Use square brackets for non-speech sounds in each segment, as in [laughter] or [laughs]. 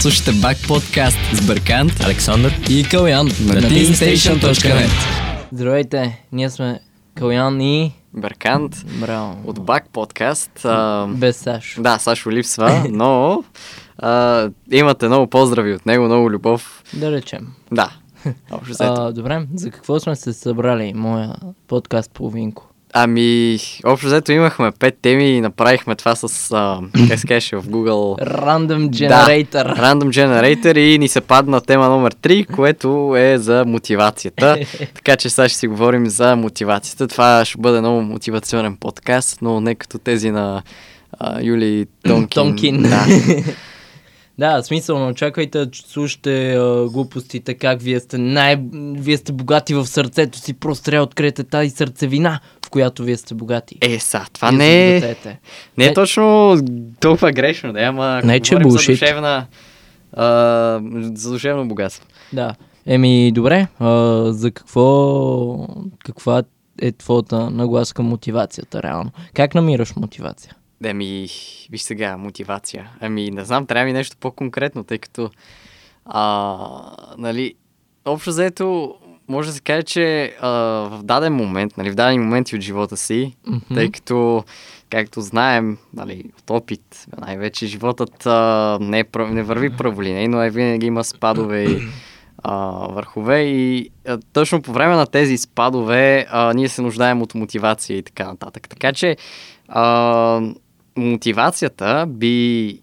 Слушайте Бак подкаст с Бъркант Александър и Калян на teamstation.net. Здравейте, ние сме Калян и... Беркант Браво. от Бак подкаст. А, Без Саш. да, Сашо липсва, [laughs] но а, имате много поздрави от него, много любов. Да речем. Да, общо. А, добре, за какво сме се събрали, моя подкаст половинко? Ами, общо взето имахме пет теми и направихме това с, а, как се казваше, в Google Random Generator. Да, Random Generator и ни се падна тема номер 3, което е за мотивацията. [laughs] така че сега ще си говорим за мотивацията. Това ще бъде много мотивационен подкаст, но не като тези на а, Юли Тонкин. Тонкин. Да. [laughs] Да, смисъл, не очаквайте да слушате а, глупостите, как вие сте най... Вие сте богати в сърцето си, просто трябва да откриете тази сърцевина, в която вие сте богати. Е, са, това не е, не е Не- точно толкова грешно, да, ама Не, че за душевна, а, за душевно богатство. Да. Еми, добре, а, за какво... Каква е твоята нагласа към мотивацията, реално? Как намираш мотивация? Ами, виж сега, мотивация. Ами, не знам, трябва ми нещо по-конкретно, тъй като, а, нали, общо заето, може да се каже, че а, в даден момент, нали, в даден момент от живота си, Мгм. тъй като, както знаем, нали, от опит, най-вече животът а, не, е, не върви праволинейно, а винаги има спадове и а, върхове и а, точно по време на тези спадове а, ние се нуждаем от мотивация и така нататък. Така че а, мотивацията би,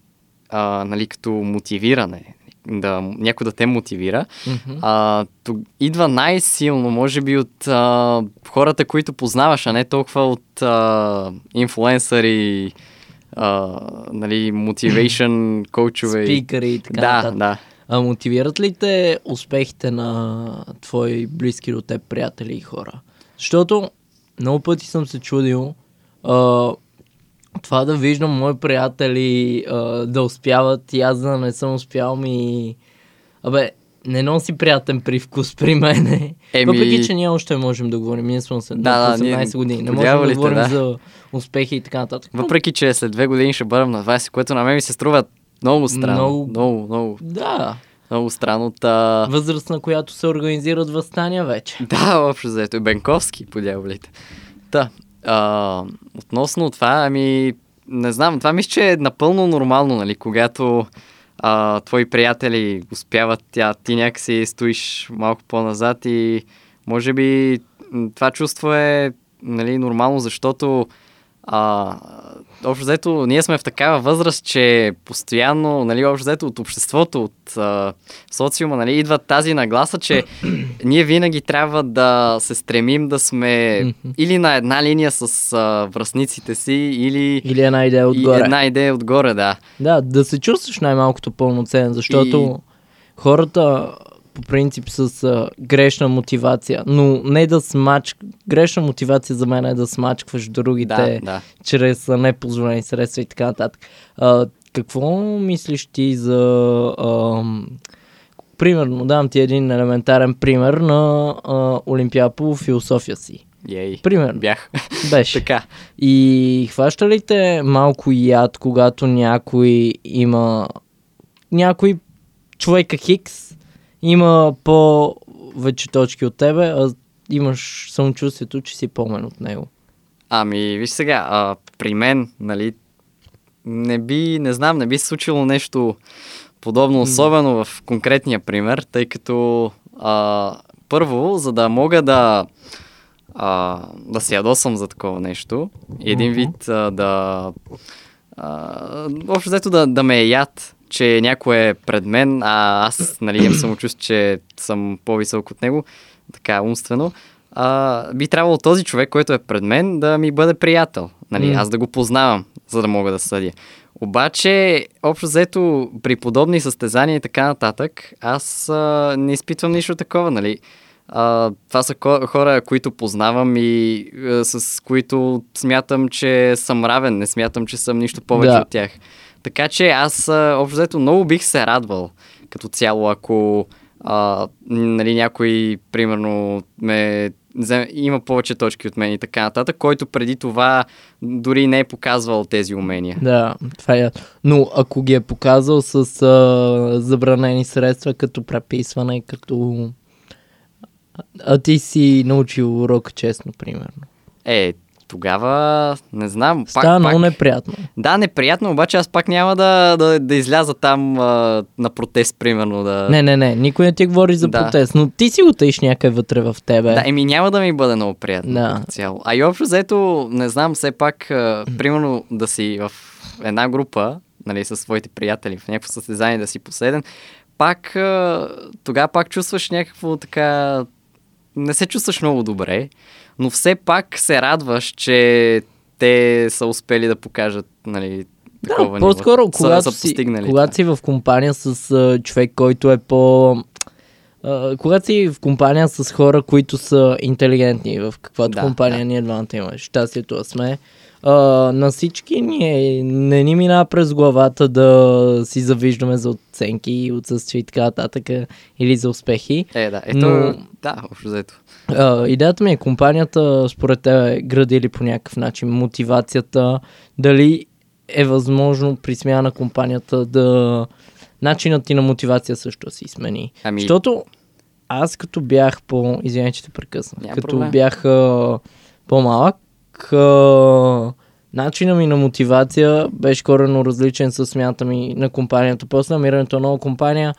а, нали, като мотивиране, да, някой да те мотивира, Мгм. а, то, идва най-силно, може би, от а, хората, които познаваш, а не толкова от а, инфлуенсъри, а, нали, motivation [clears throat] коучове. Спикъри и така Да, нататък. да. А мотивират ли те успехите на твои близки до теб приятели и хора? Защото много пъти съм се чудил а, това да виждам мои приятели а, да успяват и аз да не съм успял ми... Абе, не носи приятен привкус при мене. Еми- Въпреки, че ние още можем да говорим. Ние сме след Да, да, 18 ние години. Не можем да говорим да. за успехи и така нататък. Въпреки, че след две години ще бъдем на 20, което на мен ми се струва много странно. Много- Много, много, много, Да, много странно. Та... възраст на която се организират възстания вече. Да, общо заето. Бенковски, по дяволите. Та, а, относно това, ами, не знам, това мисля, че е напълно нормално, нали, когато а, твои приятели успяват, тя, ти някакси стоиш малко по-назад и може би това чувство е нали, нормално, защото а, общо взето ние сме в такава възраст, че постоянно, нали, общо взето от обществото, от а, социума, нали, идва тази нагласа, че [clears throat] ние винаги трябва да се стремим да сме или на една линия с а, връзниците си, или Или една идея отгоре. и една идея отгоре, да. Да, да се чувстваш най-малкото пълноценен, защото хората по принцип с а, грешна мотивация, но не да смач... Грешна мотивация за мен е да смачкваш другите Да, да. чрез а, непозволени средства и така нататък. А, какво мислиш ти за... ам, примерно, дам ти един елементарен пример на а, Олимпиада по философия си. Ей, Примерно. бях. Беше. [laughs] така. И хваща ли те малко яд, когато някой има... Някой човека Хикс има по-вече точки от тебе, а имаш самочувствието, че си по-мен от него. Ами, виж сега, а, при мен, нали, не би, не знам, не би се случило нещо подобно, особено в конкретния пример, тъй като а, първо, за да мога да а, да се ядосам за такова нещо, един вид а, да а, общо взето да, да ме е яд, че някой е пред мен, а аз нали, имам самочувствие, че съм по-висок от него, така умствено, а, би трябвало този човек, който е пред мен, да ми бъде приятел. Нали, аз да го познавам, за да мога да съдя. Обаче, общо взето, при подобни състезания и така нататък, аз а, не изпитвам нищо такова, нали. А, това са хора, които познавам и а, с които смятам, че съм равен, не смятам, че съм нищо повече Да. от тях. Така че аз, общо взето, много бих се радвал като цяло, ако а, нали, някой, примерно, ме има повече точки от мен и така нататък, който преди това дори не е показвал тези умения. Да, това е. Но ако ги е показал с а, забранени средства, като преписване, като... А ти си научил урок честно, примерно. Е, тогава не знам. Пак, Става много неприятно. Да, неприятно, обаче аз пак няма да, да, да изляза там а, на протест, примерно. Да... Не, не, не, никой не ти говори за Да. протест, но ти си го тъиш някъде вътре в тебе. Да, еми няма да ми бъде много приятно Да. цяло. А и общо взето, не знам, все пак, а, примерно да си в една група, нали, с своите приятели, в някакво състезание да си последен, пак тогава пак чувстваш някакво така... Не се чувстваш много добре, но все пак се радваш, че те са успели да покажат, нали, такова Да, ниво. по-скоро, Са- когато, са си, постигнали когато си в компания с а, човек, който е по... А, когато си в компания с хора, които са интелигентни, в каквато Да, компания да. ние двамата имаме щастието сме, а, на всички ние не ни минава през главата да си завиждаме за оценки, отсъствия и така нататък, или за успехи. Е, да, ето, Но- да, общо взето. А, идеята ми е компанията, според теб, гради ли по някакъв начин мотивацията, дали е възможно при смяна на компанията да начинът ти на мотивация също си смени. Ами- Защото аз като бях по... Извинявай, че те прекъсна. Няма като проблем. бях а, по-малък, а, начина ми на мотивация беше коренно различен с смяната ми на компанията. После намирането на нова компания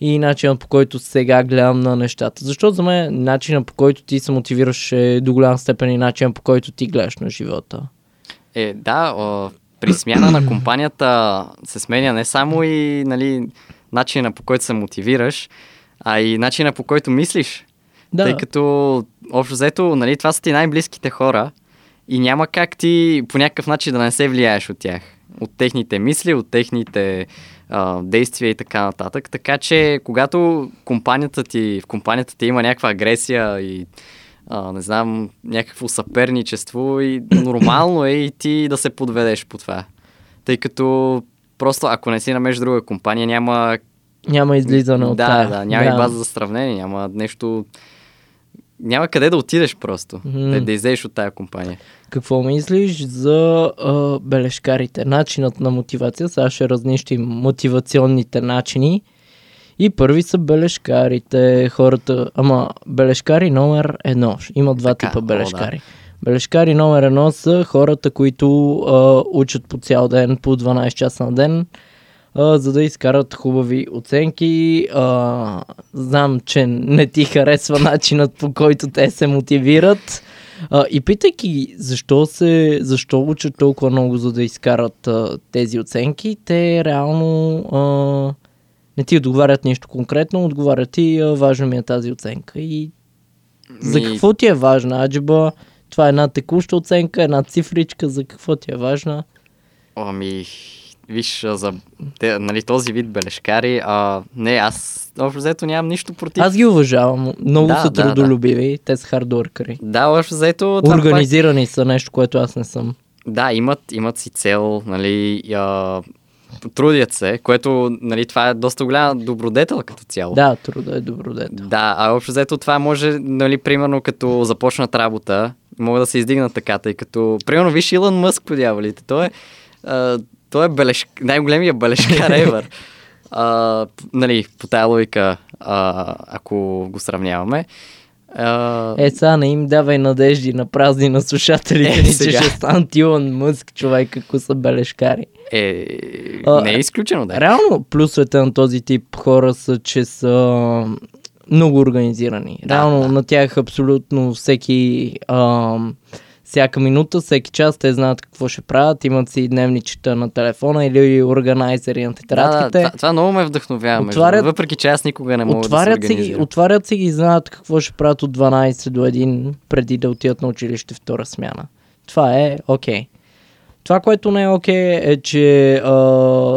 и начинът по който сега гледам на нещата. Защото за мен начинът по който ти се мотивираш е до голям степен и начинът по който ти гледаш на живота. Е, да, а, при смяна на компанията се сменя не само и нали, начина по който се мотивираш, а и начина по който мислиш. Да. Тъй като, общо взето, нали, това са ти най-близките хора и няма как ти по някакъв начин да не се влияеш от тях. От техните мисли, от техните а, действия и така нататък. Така че, когато компанията ти, в компанията ти има някаква агресия и а, не знам, някакво съперничество и нормално е и ти да се подведеш по това. Тъй като просто ако не си намеш друга компания, няма Няма излизане от да, тая. да, няма и база за сравнение, няма нещо... Няма къде да отидеш просто, Мгм. да, да излезеш от тая компания. Какво мислиш за а, бележкарите? Начинът на мотивация. Сега ще разнищим мотивационните начини. И първи са бележкарите, хората. Ама бележкари номер едно. Има два Така, типа о, бележкари. Бележкари номер едно са хората, които а, учат по цял ден, по 12 часа на ден, а, за да изкарат хубави оценки. А, знам, че не ти харесва начинът по който те се мотивират. А, и питайки защо, се, защо учат толкова много, за да изкарат а, тези оценки, те реално а, не ти отговарят нищо конкретно, отговарят ти а, важна ми е тази оценка. И за Ми- какво ти е важна, Аджиба? Това е една текуща оценка, една цифричка, за какво ти е важна? Ами, виж, за те, нали, този вид бележкари, а, не, аз общо взето нямам нищо против. Аз ги уважавам, много Да, са да, да. трудолюбиви, те са хардворкъри. Да, общо взето... Организирани са нещо, което аз не съм. Пак, да, имат, имат си цел, нали, а, трудят се, което, нали, това е доста голяма добродетел като цяло. Да, труда е добродетел. Да, а общо взето това може, нали, примерно като започнат работа, могат да се издигнат така, тъй като, примерно, виж Илон Мъск по дяволите, той е, а, той е бележ... най-големия бележкар ever. А, нали, по тая логика, а, ако го сравняваме. А, Е, сега не им давай надежди на празни на слушателите Е, ни, че ще станат Илон Мъск, човек, ако са бележкари. е, А, не е изключено, да. Реално плюсовете на този тип хора са, че са много организирани. Да, Реално да. на тях абсолютно всеки ам, всяка минута, всеки час те знаят какво ще правят, имат си дневничета на телефона или органайзери на Да, да, тетрадките. това, много ме вдъхновява, Отварят- въпреки че аз никога не мога да се Отварят, си отварят си ги и знаят какво ще правят от 12 до 1 преди да отидат на училище втора смяна. Това е окей. Това, което не е окей е, че а,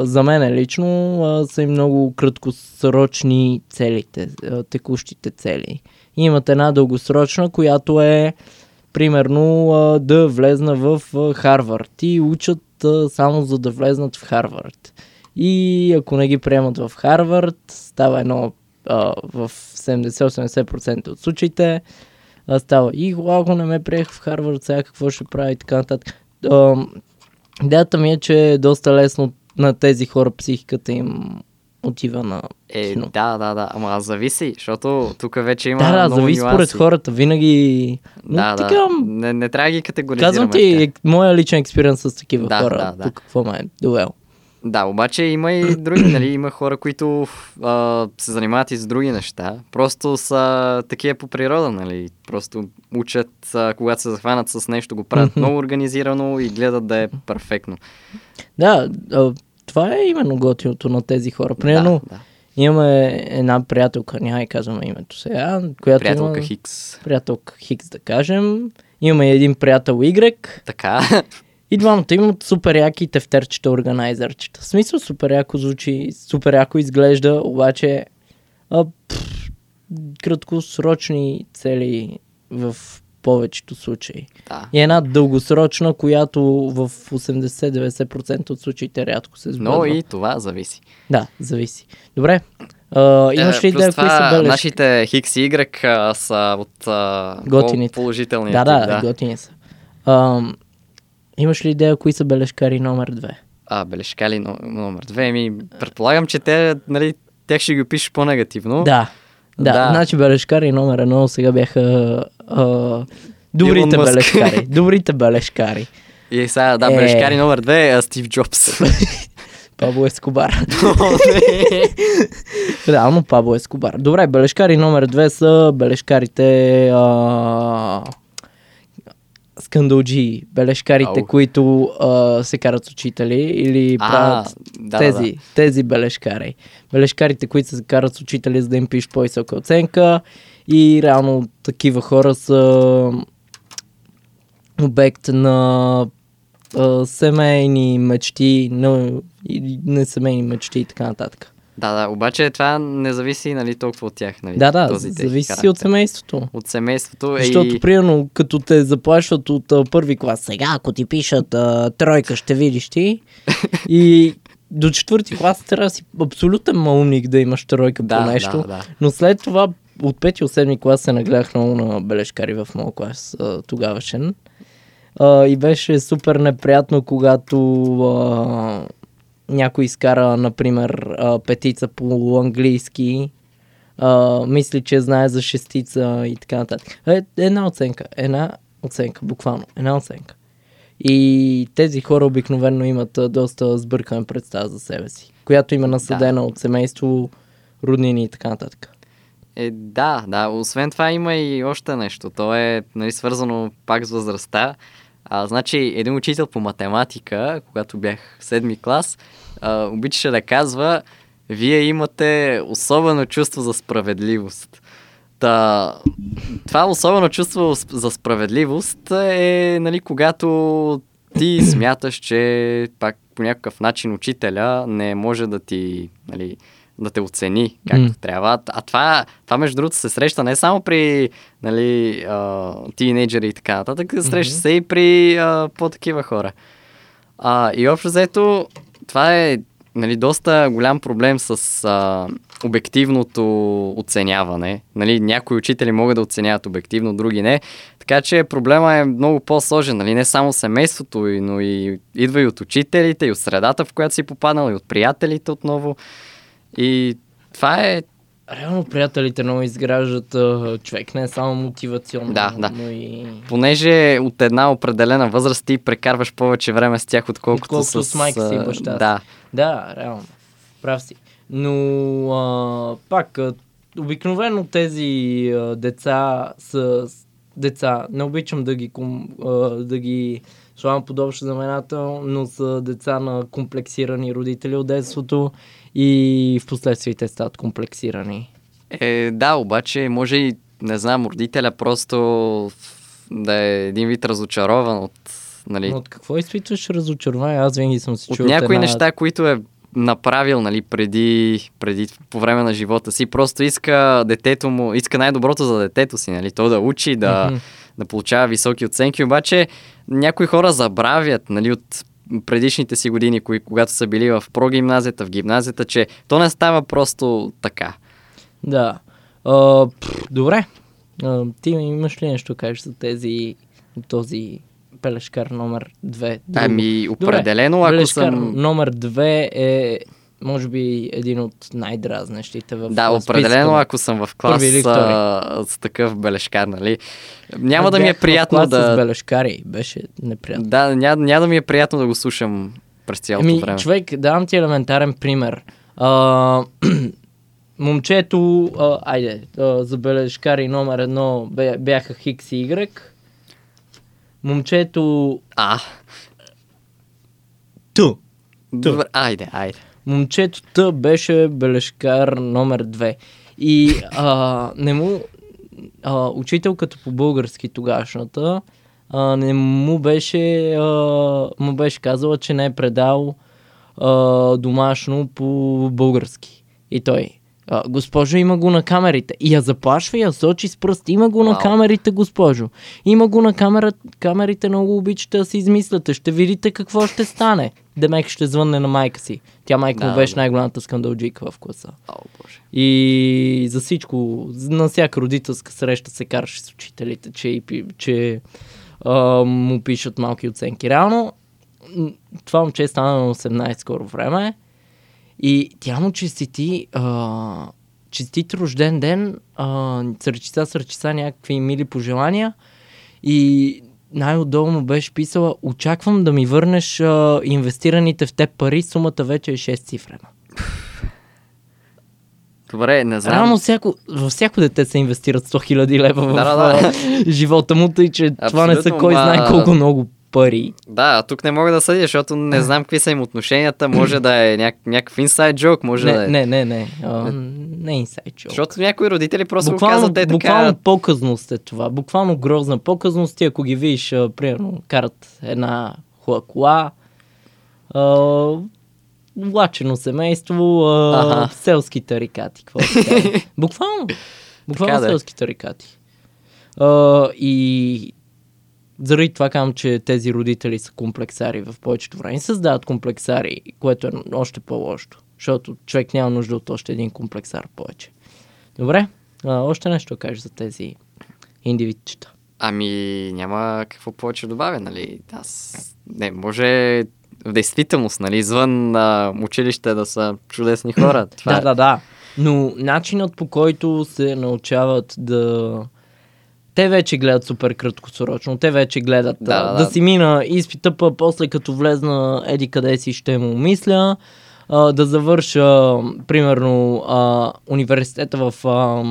за мен лично а, са и много краткосрочни целите, а, текущите цели. И имат една дългосрочна, която е примерно да влезна в Харвард и учат само за да влезнат в Харвард. И ако не ги приемат в Харвард, става едно в 70-80% от случаите, става. И ако не ме приех в Харвард, сега какво ще прави и така нататък. Идеята ми е, че е доста лесно на тези хора психиката им отива на Е, кино. да, да, да, ама зависи, защото тук вече има Да, да, много зависи нюанси. според хората. Винаги... Но Да, така, да, не, не трябва да ги категоризираме. казвам ти, така. е, моя личен експириенс с такива Да, хора. да, да. Тук какво ме е довел. Да, обаче има и други, нали, има хора, които а, се занимават и с други неща. Просто са такива по природа, нали. Просто учат, а, когато се захванат с нещо, го правят много организирано и гледат да е перфектно. Да, а, това е именно готиното на тези хора. Примерно, Да, да. имаме една приятелка, няма и казваме името сега, която Приятелка има... Хикс. Приятелка Хикс, да кажем. Имаме един приятел Y. Така. И двамата имат супер яки тефтерчета, органайзърчета. В смисъл супер яко звучи, супер яко изглежда, обаче а, пф, краткосрочни цели в повечето случаи. да. И една дългосрочна, която в 80-90% от случаите рядко се сбъдва. Но и това зависи. Да, зависи. Добре. А, имаш ли Е, идея кои са бележки? Нашите Хикс и Y са от а, Готините. положителния Да, тип, да, готини са. А, имаш ли идея кои са бележкари номер 2? А, бележкали но- номер две. Ми, предполагам, че те, нали, тях ще ги пишеш по-негативно. Да. Да, Да. значи бележкари номер едно сега бяха а, добрите бележкари. [laughs] Добрите бележкари. И сега, да, Е. бележкари номер две е а, Стив Джобс. [laughs] Пабло Ескобар. [laughs] Реално Пабло Ескобар. Добре, бележкари номер две са бележкарите а, скандалджи. Бележкарите, Ау. които а, се карат с учители или А, правят да, тези, да, тези бележкари. Бележкарите, които се карат с учители, за да им пишеш по-висока оценка и реално такива хора са обект на а, семейни мечти, на, и не семейни мечти и така нататък. Да, да, обаче това не зависи, нали, толкова от тях, нали, Да, да, този зависи си характер. от семейството. От семейството. Защото, и... примерно, като те заплашват от а, първи клас, сега, ако ти пишат а, тройка, ще видиш ти. и до четвърти клас трябва да си абсолютен малумник да имаш тройка да, по нещо. Да, да. Но след това от пети от седми клас се нагледах много на бележкари в моят клас тогавашен. А, и беше супер неприятно, когато а, някой изкара, например, а, петица по английски, а, мисли, че знае за шестица и така нататък. Е, една оценка, една оценка, буквално, една оценка. И тези хора обикновено имат доста сбъркана представа за себе си, която има насъдена от семейство, роднини и така нататък. Е, да, да. Освен това има и още нещо. То е нали, свързано пак с възрастта. А, значи, един учител по математика, когато бях в седми клас, а, обичаше да казва, вие имате особено чувство за справедливост. Та, това особено чувство за справедливост е, нали, когато ти смяташ, че пак по някакъв начин учителя не може да ти, нали, да те оцени както М. трябва. А това, това, между другото, се среща не само при нали, а, тинейджери и така нататък, среща се и при а, по-такива хора. А, и общо взето, това е нали, доста голям проблем с а, обективното оценяване. Нали, някои учители могат да оценяват обективно, други не. Така че проблема е много по-сложен. Нали? Не само семейството, но и идва и от учителите, и от средата, в която си попаднал, и от приятелите отново. И това е Реално приятелите много изграждат човек, не само мотивационно, Да, да. но и... понеже от една определена възраст ти прекарваш повече време с тях, отколкото, Отколкото с майка си и баща си. Да, Да, реално. Прав си. Но а, пак, а, обикновено тези а, деца са с- деца. Не обичам да ги, ком, а, да ги слагам под общ знаменател, но са деца на комплексирани родители от детството и в последствие те стават комплексирани. Е, да, обаче може и, не знам, родителя просто да е един вид разочарован от, нали, Но от какво изпитваш разочарование? Аз винаги съм се от чул някои една... неща, които е направил нали, преди, преди, по време на живота си. Просто иска детето му, иска най-доброто за детето си, нали? То да учи, да, Мгм. да получава високи оценки, обаче някои хора забравят нали, от предишните си години, кои, когато са били в прогимназията, в гимназията, че то не става просто така. Да. А, пф, добре. А, ти имаш ли нещо да кажеш за тези, този пелешкар номер 2? Ами, определено, ако пелешкар съм... номер 2 е може би един от най-дразнещите в Да, определено, списъка. ако съм в клас Първи а, с такъв бележкар, нали? Няма Аз да ми е приятно клас С да... белешкари, беше неприятно. Да, няма, няма да ми е приятно да го слушам през цялото Еми, време. човек, давам ти елементарен пример. А, [clears throat] момчето, а, айде, а, за бележкари номер едно бяха Хикс и Y. Момчето... А, Ту. добре, айде, айде. Момчето Т беше бележкар номер 2. И а, не му... А, учителката по български тогашната а, не му беше, а, му беше казала, че не е предал а, домашно по български. И той, а, госпожо, има го на камерите. И я заплашва и я сочи с пръст. Има го на Вау. камерите, госпожо. Има го на камера, камерите, много обичате да си измисляте. Ще видите какво ще стане. Демек ще звънне на майка си. Тя майка му Да, беше да. най-голямата скандалджика в класа. О, боже. И за всичко, на всяка родителска среща се караше с учителите, че, че а, му пишат малки оценки. Реално, това момче стана на 18 скоро време и тя му честити а, честит рожден ден, а, сърчица, сърчица, някакви мили пожелания и най-отдолу му беше писала очаквам да ми върнеш а, инвестираните в теб пари, сумата вече е 6 цифрена. Добре, не знам. Реално всяко, във всяко дете се инвестират 100 000 лева в Да, да, да. живота му, тъй че това не са Абсолютно, кой знае колко много пари. Да, тук не мога да съдя, защото не знам какви са им отношенията. Може да е няк- някакъв инсайд джок, може да Не, е. не, не, не. А, не е инсайд joke. Защото някои родители просто Буквално, казват, те така... буквално показност е това. Буквално грозна показност. Ти ако ги видиш, а, примерно, карат една хубава кола, а, влачено семейство, а, Аха. селски тарикати. Какво да [laughs] буквално. Буквално Така да е. селски тарикати. А, и заради това казвам, че тези родители са комплексари в повечето време. Създават комплексари, което е още по-лошо. Защото човек няма нужда от още един комплексар повече. Добре, а, още нещо кажеш за тези индивидчета. Ами, няма какво повече добавя, нали? Аз... Не, може в действителност, нали, извън а, училище да са чудесни хора. [clears throat] Това Да, е. да, да. Но начинът по който се научават да... Те вече гледат супер краткосрочно, те вече гледат Да, да, да да. си мина изпита, па после като влезна еди къде си ще му мисля, а, да завърша примерно а, университета в а,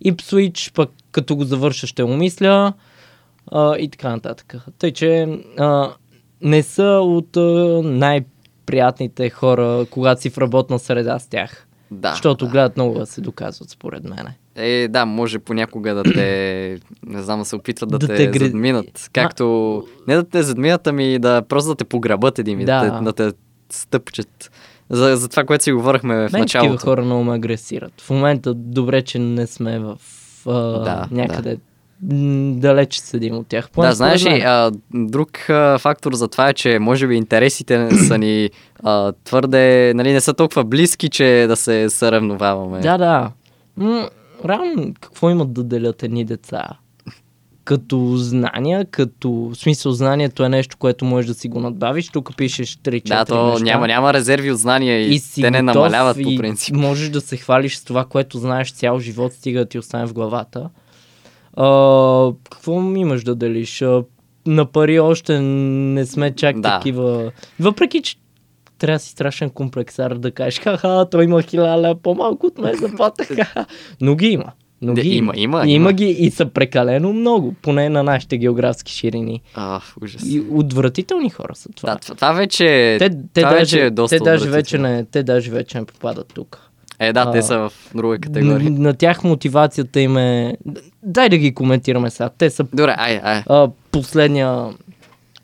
Ипсуич, пък като го завърша ще му мисля а, и така нататък. Тъй, че а, не са от а, най-приятните хора, когато си в работна среда с тях. Да, защото да. гледат много да се доказват, според мене. Е, да, може понякога да те, не знам, да се опитват да, Да те, те задминат. Както, не да те задминат, ами да просто да те пограбат един вид, Да. да, да те стъпчат. За, за това, което си говорихме в Мен такива началото. хора много ме агресират. В момента добре, че не сме в а, Да, някъде м, далеч седим от тях. Поне Да, знаеш ли, а, друг а, фактор за това е, че може би интересите са ни а, твърде, нали, не са толкова близки, че да се съревноваваме. Да, да. М, реално, какво имат да делят едни деца? Като знания, като... В смисъл, знанието е нещо, което можеш да си го надбавиш. Тук пишеш 3-4 да то неща. няма, няма резерви от знания и, и те не намаляват по принцип. можеш да се хвалиш с това, което знаеш цял живот, стига да ти остане в главата. А, какво имаш да делиш? На пари още не сме чак Да. такива. Въпреки, че трябва да си страшен комплексар да кажеш, ха-ха, той има хиляда по-малко от мен заплата. ха-ха». Но ги има. Но ги има, има, Има има. ги и са прекалено много, поне на нашите географски ширини. А, ужас. И отвратителни хора са това. Да, това, това вече, Те, те, това даже, вече е доста те, даже вече не, те даже вече не попадат тук. Е, да, А, те са в друга категория. На, на тях мотивацията им е... Дай да ги коментираме сега. Те са Добре, ай, ай. а, последния...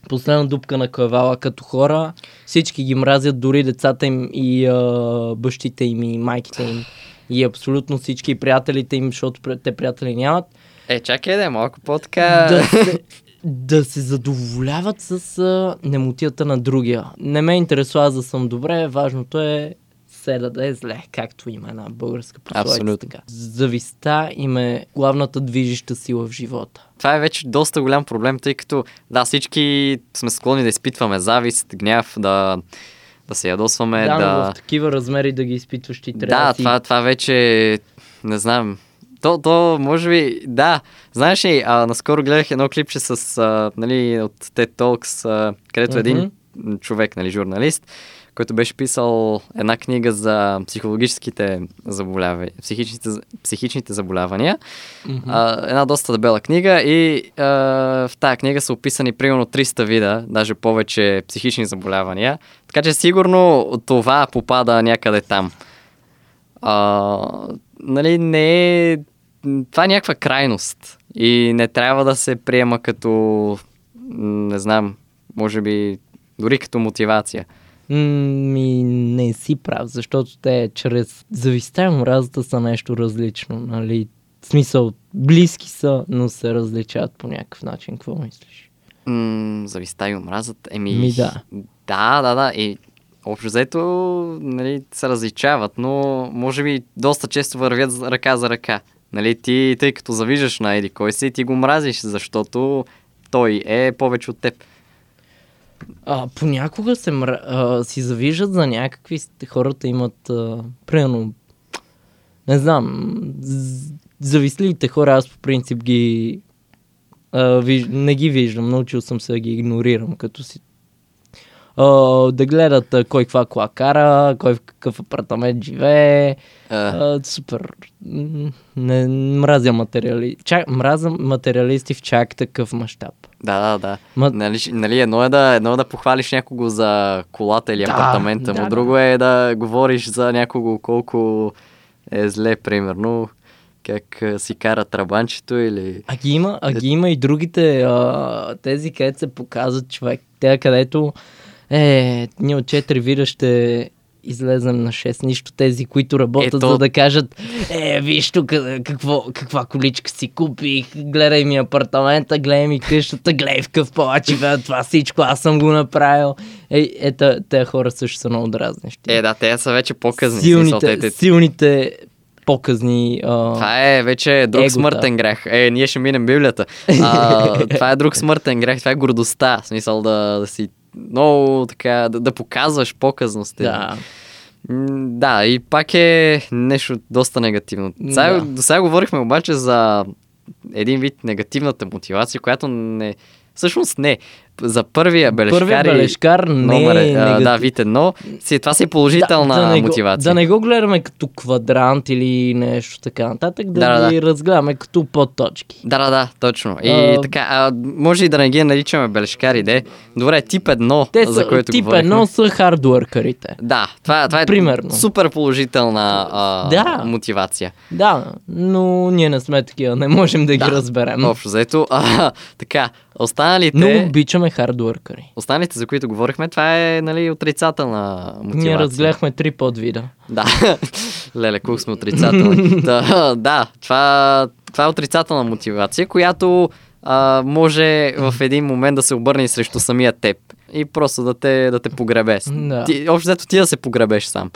Последна дупка на кавала като хора. Всички ги мразят, дори децата им и а, бащите им и майките им. И абсолютно всички приятелите им, защото те приятели нямат. Е, чакай да е малко по-така... Да се, да се задоволяват с а, немотията на другия. Не ме интересува аз да съм добре, важното е съседа да е зле, както има една българска пословица. Абсолютно. Така. Зависта им е главната движеща сила в живота. Това е вече доста голям проблем, тъй като да, всички сме склонни да изпитваме завист, гняв, да, да се ядосваме, да, да... но в такива размери да ги изпитваш ти трябва Да, си... това, това вече, не знам, то, то може би, да, знаеш ли, а, наскоро гледах едно клипче с, а, нали, от TED Talks, а, където Мгм. един човек, нали, журналист, който беше писал една книга за психологическите заболявания, психичните, психичните заболявания. Мгм. А, една доста дебела книга и а, в тази книга са описани примерно 300 вида, даже повече психични заболявания. Така че сигурно това попада някъде там. А, нали, не е... Това е някаква крайност и не трябва да се приема като, не знам, може би дори като мотивация. Ми не си прав, защото те чрез зависта и омразата са нещо различно, нали? В смисъл, близки са, но се различават по някакъв начин. Какво мислиш? М, зависта и омразът. Еми, Ми, да. Да, да, да. И общо взето нали, се различават, но може би доста често вървят ръка за ръка. Нали, ти, тъй като завиждаш на Еди кой си, ти го мразиш, защото той е повече от теб. А, понякога се мра... а, си завиждат за някакви... Хората имат, а, примерно, не знам, з- завистливите хора, аз по принцип ги... А, виж... Не ги виждам, научил съм се да ги игнорирам, като си... А, да гледат а, кой каква кола кара, кой в какъв апартамент живее. А, А, супер. Не мразя материали... Чак, мразя материалисти в чак такъв мащаб. да, да, да. Ма- Нали, нали, едно, е да, едно е да похвалиш някого за колата или Да, апартамента да, му, да. друго е да говориш за някого колко е зле, примерно, как а, си кара трабанчето или... А ги има, а ги има и другите, а, тези, където се показват човек. Те, където е, ние от 4 вида ще излезем на 6. Нищо тези, които работят, Ето. за да кажат, е, виж тук какво, каква количка си купих, гледай ми апартамента, гледай ми къщата, гледай в какъв палач живея, това всичко, аз съм го направил. Е, ето, тези хора също са много дразнещи. Е, да, те са вече по-късни. в смисъл, силните, те- те- силните показни... А, Това е вече друг Егота. смъртен грех. Е, ние ще минем Библията. А, [laughs] това е друг смъртен грех. Това е гордостта. В смисъл да, да си много така, да, да показваш показност. да. Да, и пак е нещо доста негативно. Сега, Да. До сега говорихме обаче за един вид негативната мотивация, която не... Всъщност не. За първия бележкар, Първият и бележкар не номер, е а, да, негатив. вид едно, си, това си е положителна да, да не мотивация. Го, да не го гледаме като квадрант или нещо така нататък, да, Да, да, ги разгледаме като подточки. Да, да, да, точно. И А, така, а, може и да не ги наричаме бележкари, де. Добре, тип едно, Те за са, което тип говорихме. едно са хардуъркарите. Да, това, това е Примерно. супер положителна а, Да. мотивация. Да, но ние не сме такива, не можем да ги Да. разберем. Общо заето, [laughs] а, така, останалите, Но обичаме хардуъркари. останалите, за които говорихме, това е нали, отрицателна мотивация. Ние разгледахме три подвида. Да, [laughs] леле, колко сме отрицателни. [laughs] да, да това, това е отрицателна мотивация, която а, може в един момент да се обърне срещу самия теб и просто да те, да те погребе. Да. Ти, общо ти да се погребеш сам.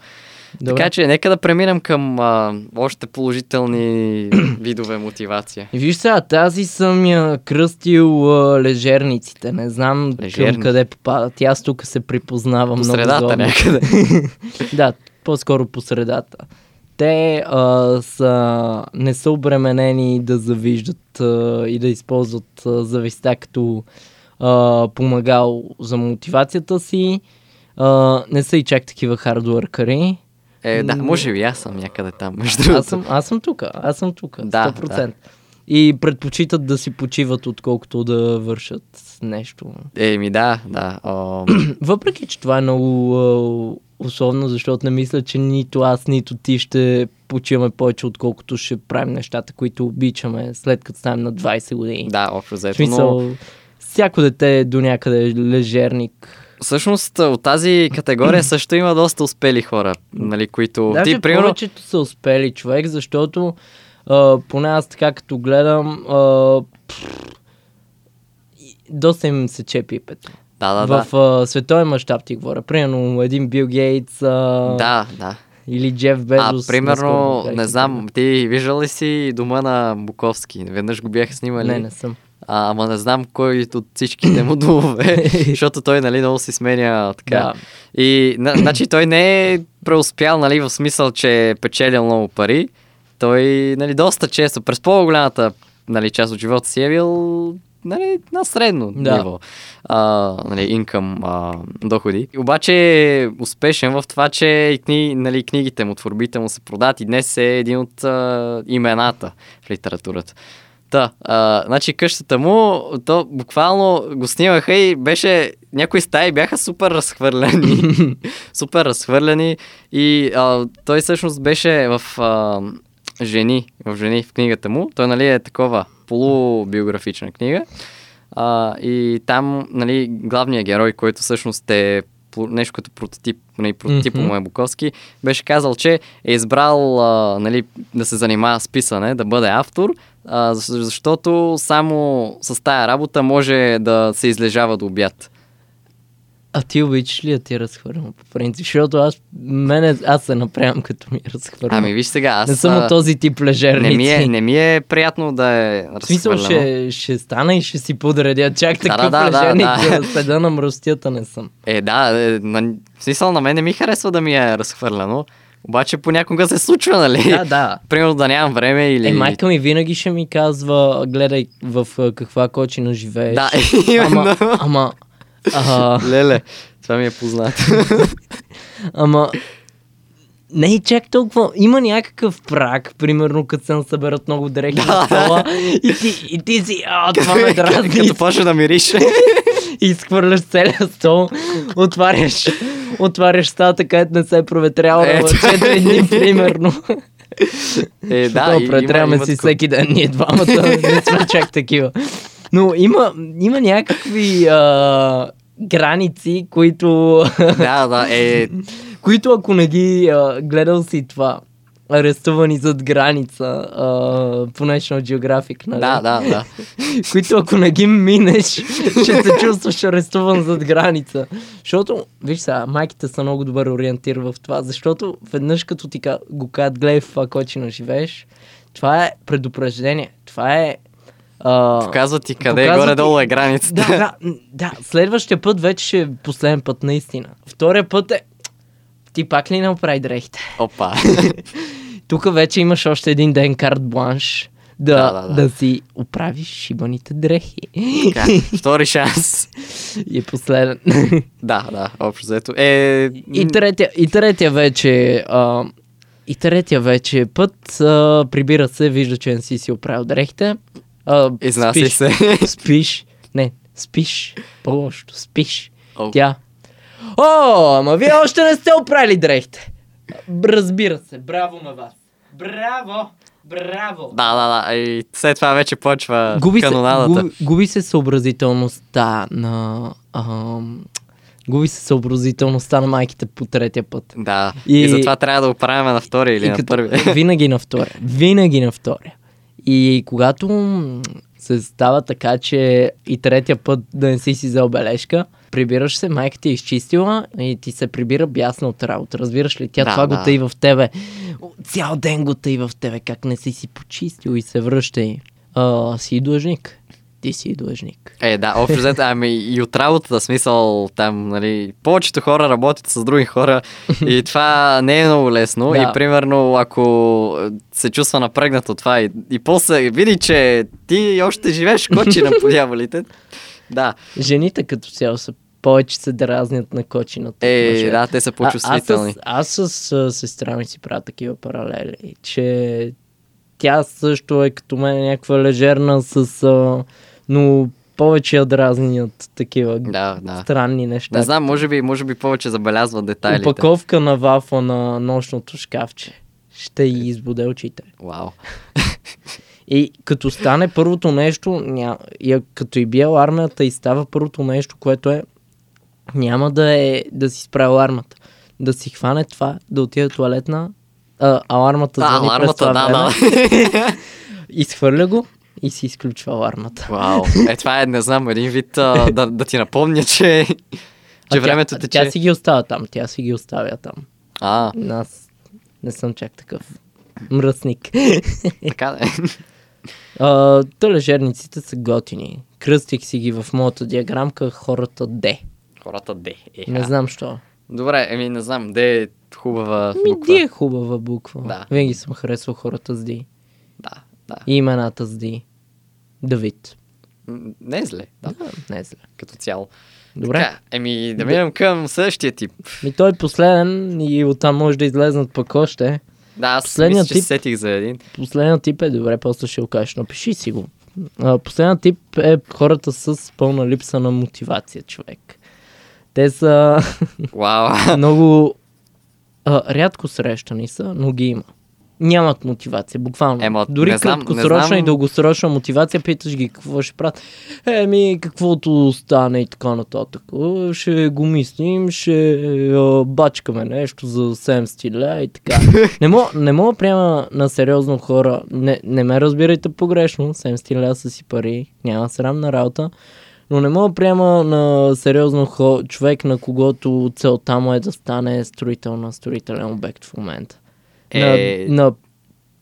Добре. Така че нека да преминем към а, още положителни [clears throat] видове мотивация. Виж сега, тази съм я кръстил а, лежерниците. Не знам Лежерни. към къде попадат. Аз тук се припознавам По много средата някъде. [laughs] да, по-скоро по средата. Те а, са, не са обременени да завиждат а, и да използват а, зависта като а, помагал за мотивацията си. А, не са и чак такива хардуъркари. Е, да, може би аз съм някъде там, между другото. Аз съм, аз съм тук, аз съм тук, Да, 100%. И предпочитат да си почиват, отколкото да вършат нещо. Еми да, да. О, [clears throat] Въпреки, че това е много условно, защото не мисля, че нито аз, нито ти ще почиваме повече, отколкото ще правим нещата, които обичаме след като станем на 20 години. да, общо взето. смисъл, Но всяко дете е до някъде лежерник. Всъщност от тази категория [clears throat] също има доста успели хора, нали, които... Даже ти, примерно, повечето са успели човек, защото а, поне аз така като гледам, а, пф, и- доста им се чепи пето. Да, да, да. В а, световен мащаб ти говоря. Примерно един Бил Гейтс. А, Да, да. Или Джеф Безос. А, примерно, наскоро не знам, ти виждал ли си дома на Буковски? Веднъж го бяха снимали. Не, не съм. А, ама не знам кой от всичките му домове, [laughs] защото той, нали, много си сменя така. Да. И, на, значи, той не е преуспял, нали, в смисъл, че е печелил много пари. Той, нали, доста често, през по-голямата, нали, част от живота си е бил, нали, на средно Да. ниво. А, нали, инкъм, а, доходи. Обаче е успешен в това, че и кни, нали, книгите му, творбите му се продават и днес е един от а, имената в литературата. Та, а, значи къщата му, то буквално го снимаха и беше, някои стаи бяха супер разхвърляни. [laughs] супер разхвърляни и а, той всъщност беше в а, жени, в жени в книгата му. Той, нали, е такова полубиографична книга. А, и там, нали, главният герой, който всъщност е нещо като прототип, нали, прототипа Мгм. му е Буковски, беше казал, че е избрал а, нали, да се занимава с писане, да бъде автор, а, защ- защото само с тая работа може да се излежава до обяд. А ти обичаш ли да ти е разхвърлям по принцип? Защото аз, мене, аз се направям като ми е разхвърлям. Ами виж сега, аз... не съм от този тип лежерници. не ми, е, не ми е приятно да е В смисъл ще, ще стана и ще си подредя чак Да, такъв да, да, лежерник, да. да седа на мръстията не съм. Е, да, е, на, в смисъл на мен не ми харесва да ми е разхвърляно, обаче понякога се случва, нали? Да, да. [laughs] Примерно да нямам време или... Е, майка ми винаги ще ми казва, гледай в каква кочина живееш. Да, [laughs] ама, именно. ама, а, [laughs] Леле, това ми е познато. [laughs] ама, не е чак толкова. Има някакъв прак, примерно, като се съберат много дрехи на стола и ти, и ти си, а, това ме дразни. Като почне да мирише. [laughs] и изхвърляш целия стол, отваряш, отваряш стата, където не се е проветряла в 4 дни, примерно. Е, да, и- претряме има- си има всеки ден ние двамата, не сме чак такива. Но има, има някакви а, граници, които, [laughs] Да, да, е... които ако не ги а, гледал си това, арестувани зад граница а, по National Geographic, нали? Да, да, да. [laughs] които ако не ги минеш, [laughs] ще се чувстваш арестуван зад граница. Защото, виж сега, майките са много добър ориентир в това, защото веднъж като ти го кажат, гледай в това кочина живееш, това е предупреждение. Това е... А, Показва ти къде Показва горе-долу е границата. да, да, да, следващия път вече ще е последен път, наистина. Втория път е... Ти пак ли не оправи дрехите? Опа. [laughs] Тук вече имаш още един ден карт бланш да, Да, да, да, да. да. да си оправиш шибаните дрехи. Така, втори шанс. И е последен. [laughs] Да, да, общо взето. Е... и, третия, и третия вече... А, и третия вече път а, прибира се, вижда, че не си си оправил дрехите. А, Изнася спиш, се. [laughs] Спиш. Не, спиш. По-лошо, спиш. О. Тя. О, ама вие още не сте оправили дрехите. Разбира се, браво на вас. Браво, браво. Да, да, да. И след това вече почва губи се, канонадата. губи, губи се съобразителността на... Ам, губи се съобразителността на майките по третия път. Да. И... И- затова трябва да оправяме на втори или на като- първи. Винаги на втория. Винаги на втория. И когато се става така, че и третия път да не си си взел бележка, прибираш се, майка ти е изчистила и ти се прибира бясна от работа. Разбираш ли? Тя Да, това да. го тъй в тебе. Цял ден го тъй в тебе. Как не си си почистил и се връща и а, си длъжник. Ти си длъжник. Е, да, общо взето, ами и от работата, смисъл там, нали, повечето хора работят с други хора и [laughs] това не е много лесно Да. и примерно ако се чувства напрегнат от това и, и после види, че ти още живееш в кочина [laughs] по дяволите, да, Жените като цяло са повече се дразнят на кочината. е, да, те са по-чувствителни. А, аз, с, аз с сестра ми си правя такива паралели, че тя също е като мен някаква лежерна с... А, но повече я дразнят такива Да, да. странни неща. Не знам, може би, може би повече забелязва детайлите. Опаковка на вафа на нощното шкафче. Ще й избуде очите. Вау. И като стане първото нещо, ня... и, а- като и бие армията и става първото нещо, което е няма да е да си справи алармата. Да си хване това, да отиде туалетна, а, алармата Да, звъни през алармата, това да, време, да. [laughs] изхвърля го и си изключва алармата. Вау. Е, това е, не знам, един вид а, [laughs] да, да ти напомня, че, А че времето тя, тече. тя си ги оставя там, тя си ги оставя там. А, Нас Не съм чак такъв. Мръсник. [laughs] Така да е. А, Талежерниците са готини. Кръстих си ги в моята диаграмка хората Д. Хората Д. Е, Не а. знам що. Добре, еми не знам, Д е хубава Ми буква. Ди е хубава буква. Да. Винаги съм харесвал хората с Ди. Да, да. И имената с Ди. Давид. Не е зле, да, Да, не е зле. като цяло. Добре. Така, еми да минем към следващия тип. Ми той е последен и оттам може да излезнат пък още. Да, аз Последният мисля, тип- се сетих за един. Последният тип е добре, после ще го кажеш, напиши си го. Последният тип е хората с пълна липса на мотивация, човек. Те са Вау. [laughs] много а, рядко срещани са, но ги има. Нямат мотивация, буквално. Ема, Дори не знам- не краткосрочна знам- и дългосрочна мотивация, питаш ги какво ще правят. Еми, каквото стане и така нататък. Ще го мислим, ще а, бачкаме нещо за 7 стиля и така. [laughs] не, мога, не мога приема на сериозно хора. Не, не ме разбирайте погрешно. 7 стиля са си пари. Няма срамна работа. Но не мога приема на сериозно хо, човек, на когото целта му е да стане строител на строителен обект в момента. Е. На, на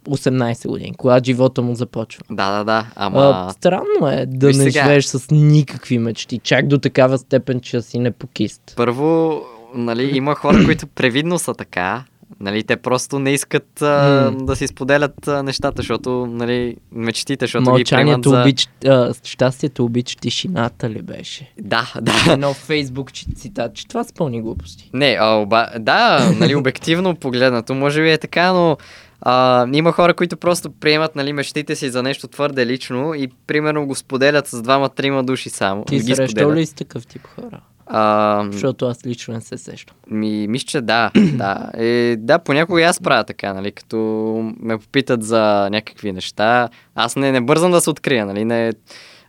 18 години, когато живота му започва. Да, да, да. Ама... А, странно е да виж не сега. живееш с никакви мечти, чак до такава степен, че си непокист. Първо, нали, има хора, които превидно са така. Нали, те просто не искат а, М. да си споделят а, нещата, защото, нали, мечтите, защото ги приемат Мълчанието за... обича, а, щастието обича тишината ли беше? Да, да. Едно фейсбук цитат, че това са пълни глупости. Не, а, оба... да, нали, обективно погледнато, може би е така, но а, има хора, които просто приемат нали, мечтите си за нещо твърде лично и примерно го споделят с двама-трима души само. Ти ги срещал ли си такъв тип хора? А, Защото аз лично не се сещам. Ми, мисля, че да. [clears throat] да. Е, да, понякога и аз правя така, нали, като ме попитат за някакви неща. Аз не, не бързам да се открия, нали, не...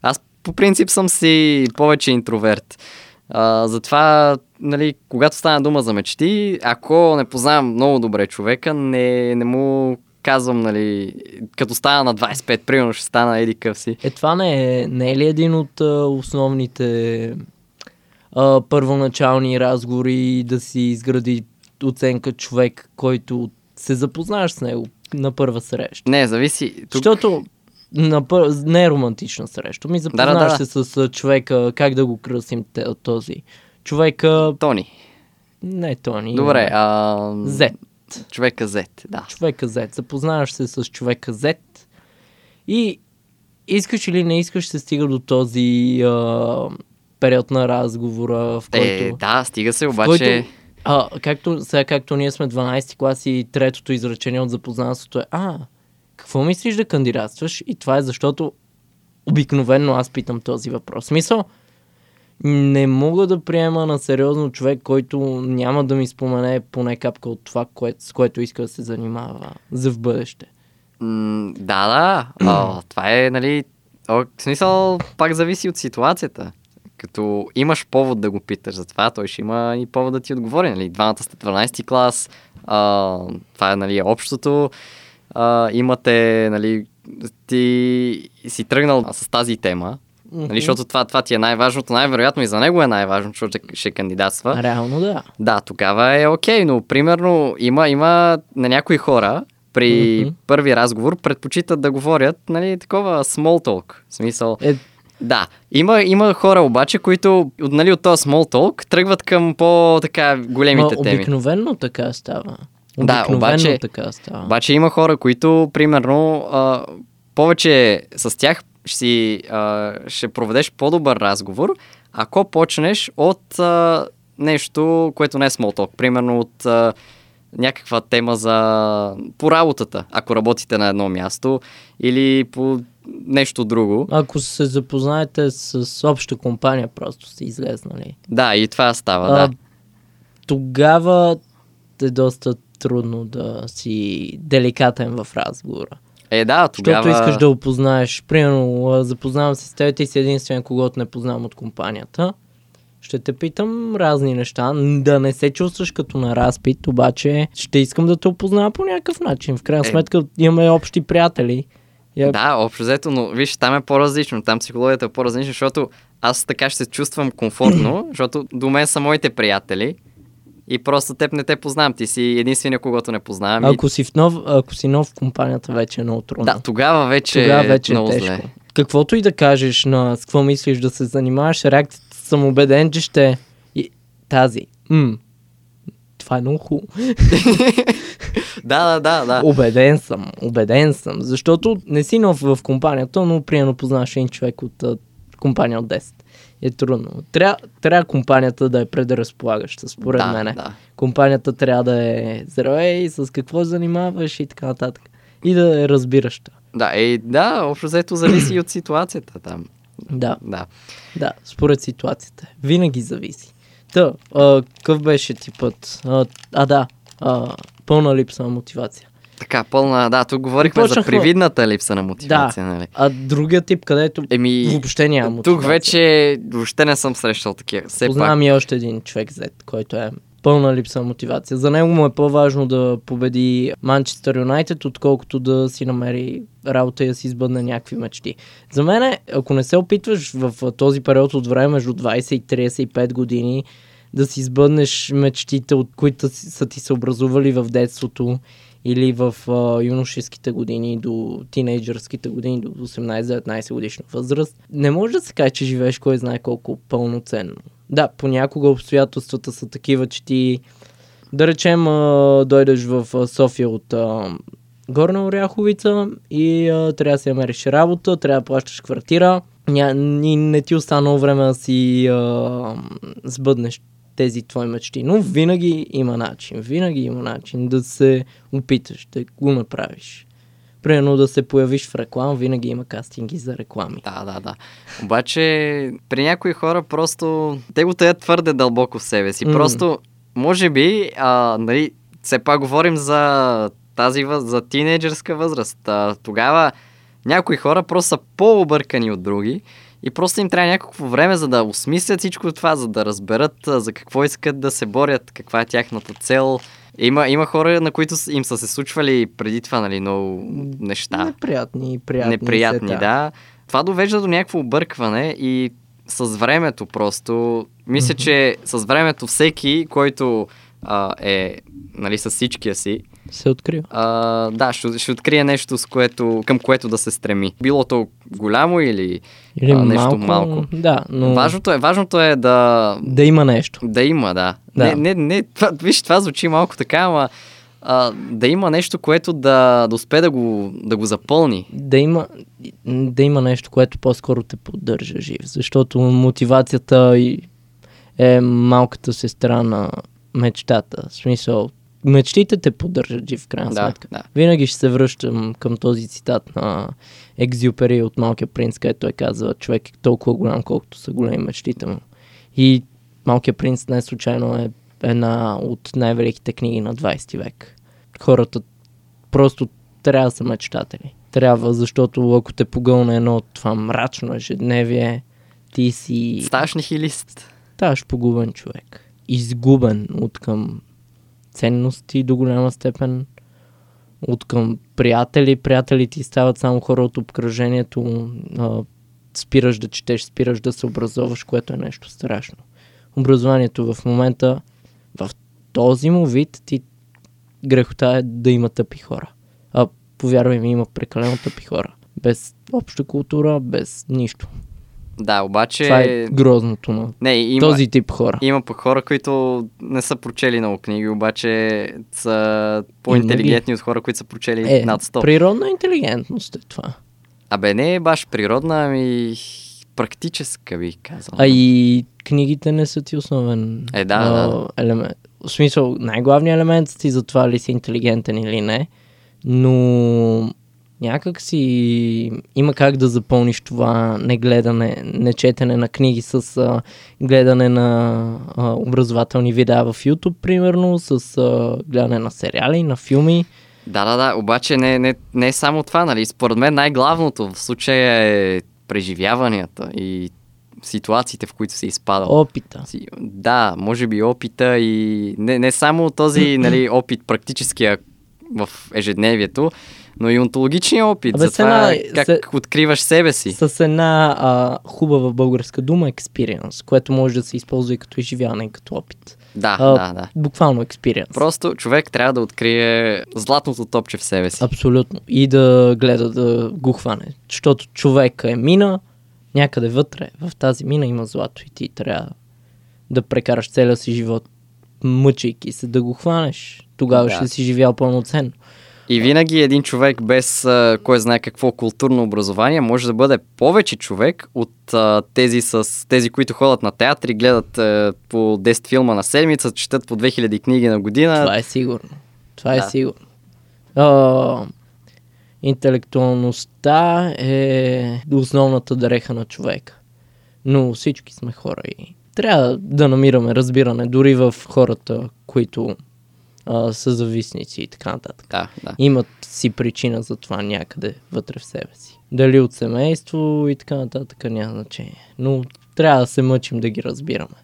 Аз по принцип съм си повече интроверт. А, затова, нали, когато стана дума за мечти, ако не познавам много добре човека, не, не му казвам, нали, като стана на 25, примерно ще стана еди къв си. Е, това не е, не е ли един от а, основните а, първоначални разговори да си изгради оценка човек, който се запознаеш с него на първа среща? Не, зависи. Тук... Защото на пър... не е романтична среща. Ми запознаваш да, да. се с човека, как да го кръсим този. Човека, Тони. не Тони. Добре, а... Зет. Човека Z, да. човека Z. Запознаваш се с човека Z и искаш или не искаш се стига до този а, период на разговора, в който... Е, да, стига се, обаче... който а, както, сега както ние сме 12 клас и третото изречение от запознанството е А, какво мислиш да кандидатстваш? И това е защото обикновенно аз питам този въпрос. Смисъл, не мога да приема на сериозно човек, който няма да ми спомене поне капка от това, кое, с което иска да се занимава за в бъдеще. М, да, да. А, [clears throat] това е, нали... о, В смисъл, пак зависи от ситуацията. Като имаш повод да го питаш за това, той ще има и повод да ти отговори. Нали? Двамата сте 12 клас, а, това е нали, общото. А, имате, нали, ти си тръгнал с тази тема, нали, защото това, това ти е най-важното, най-вероятно и за него е най-важно, защото ще, кандидатства. Реално да. Да, тогава е окей, но примерно има, има на някои хора при Мгм. първи разговор предпочитат да говорят, нали, такова small talk. В смисъл, Е, да. Има, има хора обаче, които от, нали, от този small talk тръгват към по-така големите ма, теми. обикновенно така става. Да, Обикновенно обаче- така става. Обаче има хора, които, примерно, а, повече с тях ще, си, а, ще проведеш по-добър разговор, ако почнеш от а, нещо, което не е small talk. Примерно от а, някаква тема за по работата, ако работите на едно място, или по нещо друго. Ако се запознаете с обща компания, просто сте излезнали. Да, и това става, А, да. Тогава е доста трудно да си деликатен в разговора. Е, да, тогава... Защото искаш да опознаеш. Примерно, запознавам се с теб, ти си единствен, когато не познавам от компанията. Ще те питам разни неща, да не се чувстваш като на разпит, обаче ще искам да те опознава по някакъв начин. В крайна Е. сметка имаме общи приятели. И ако- Да, общо взето, но виж, там е по-различно. Там психологията е по-различна, защото аз така ще се чувствам комфортно, [clears throat] защото до мен са моите приятели и просто теб не те познавам. Ти си единствения, когато не познавам. и- Ако си, в нов, ако си нов в компанията, вече е много трудно. Да, тогава вече, Тогава вече е е много тежко. зле. Каквото и да кажеш на с какво мислиш да се занимаваш, реакцията съм убеден, че ще е и тази. М, това е много хубаво. [laughs] Да, да, да, да. Убеден съм, убеден съм. Защото не си нов в компанията, но приемно познаваш един човек от а, компания от 10. Е трудно. Трябва, трябва компанията да е предразполагаща, според да, мене. да. Компанията трябва да е здравей, с какво занимаваш и така нататък. И да е разбираща. Да, е, да, общо взето зависи и от ситуацията там. Да, Да. да, според ситуацията. Винаги зависи. Та, а, какъв беше типът? А, а да, а, пълна липса на мотивация. Така, пълна, да, тук говорихме за Почнахме- привидната липса на мотивация, нали? А другия тип, където Еми, въобще няма мотивация. тук вече въобще не съм срещал такива. Все Познавам пак, и още един човек Z, който е пълна липса мотивация. За него му е по-важно да победи Манчестър Юнайтед, отколкото да си намери работа и да си избъдне някакви мечти. За мен, ако не се опитваш в този период от време между 20 и 35 години да си избъднеш мечтите, от които са ти се образували в детството или в а, юношеските години до тинейджърските години, до 18-19 годишна възраст, не може да се каже, че живееш кой знае колко пълноценно. Да, понякога обстоятелствата са такива, че ти, да речем, а, дойдеш в София от а, Горна Оряховица и а, трябва да си намериш работа, трябва да плащаш квартира ня, и не ти останало време да си а, сбъднеш тези твои мечти. Но винаги има начин, винаги има начин да се опиташ, да го направиш. Примерно да се появиш в реклама, винаги има кастинги за реклами. Да, да, да. Обаче, при някои хора просто, те го таят твърде дълбоко в себе си. М. Просто, може би, а, нали, все пак говорим за тази въз, за тинейджърска възраст. А, тогава някои хора просто са по-объркани от други и просто им трябва някакво време, за да осмислят всичко това, за да разберат за какво искат да се борят, каква е тяхната цел. Има, има хора, на които им са се случвали преди това, нали, много неща Неприятни, приятни. неприятни, сета. да. Това довежда до някакво объркване и с времето просто, мисля, че с времето всеки, който а, е нали, с всичкия си, Се открива. а, да, ще, ще открие нещо, с което, към което да се стреми. Било то голямо или, Или а, нещо малко, малко. Да, но Важното, е, важното е да, да има нещо. да има, да. Да. Не, не, не, това, виж, това звучи малко така, ама а, да има нещо, което да, да успее да го, да го запълни. Да има, да има нещо, което по-скоро те поддържа жив. Защото мотивацията и е малката сестра на мечтата. В смисъл, мечтите те поддържат жив, в крайна Да, сметка. да. Винаги ще се връщам към този цитат на Екзюпери от Малкия принц, където той казва, човек е толкова голям, колкото са големи мечтите му. И Малкият принц не случайно е една от най-великите книги на 20 век. Хората просто трябва да са мечтатели. Трябва, защото ако те погълне едно от това мрачно ежедневие, ти си Ставаш нихилист. ставаш погубен човек. Изгубен от към ценности до голяма степен, от към приятели. Приятели ти стават само хора от обкръжението. А, спираш да четеш, спираш да се образоваш, което е нещо страшно. Образованието в момента, в този му вид, ти грехота е да има тъпи хора. А повярвай ми, има прекалено тъпи хора. Без обща култура, без нищо. Да, обаче... Това е грозното на Не, има, този тип хора. има пък хора, които не са прочели много книги, обаче са по-интелигентни от хора, които са прочели Е, над 100. природна интелигентност е това. Абе, не е баш природна, ами практическа, бих казал. А и книгите не са ти основен Е, да, а, да, елемент. В смисъл, най-главният елемент си за това ли си интелигентен или не, но някак си има как да запълниш това негледане, нечетене на книги с а, гледане на а, образователни видеа в YouTube, примерно, с а, гледане на сериали, на филми. Да, да, да, обаче не, не, не е само това, нали? Според мен най-главното в случая е преживяванията и ситуациите, в които се изпадал. Опита. Да, може би опита и не, не само този нали, опит практическия, в ежедневието, но и онтологичния опит Абе, за това една- как се- откриваш себе си. С една а, хубава българска дума experience, което може да се използва и като изживяване, и като опит. Да, А, да, да. Буквално experience. Просто човек трябва да открие златното топче в себе си. Абсолютно. И да гледа да го хване. Защото човека е мина, някъде вътре, в тази мина има злато и ти трябва да прекараш целия си живот мъчейки се да го хванеш. Тогава Да. ще си живял пълноценно. И винаги един човек без а, кой знае какво културно образование може да бъде повече човек от а, тези, с, тези, които ходят на театри, гледат а, по 10 филма на седмица, четат по 2000 книги на година. Това е сигурно. Това е Да. сигурно. А, интелектуалността е основната дреха на човека. Но всички сме хора и трябва да намираме разбиране дори в хората, които а, са зависници и така нататък. Да, да. Имат си причина за това някъде вътре в себе си. Дали от семейство и така нататък няма значение. Но трябва да се мъчим да ги разбираме.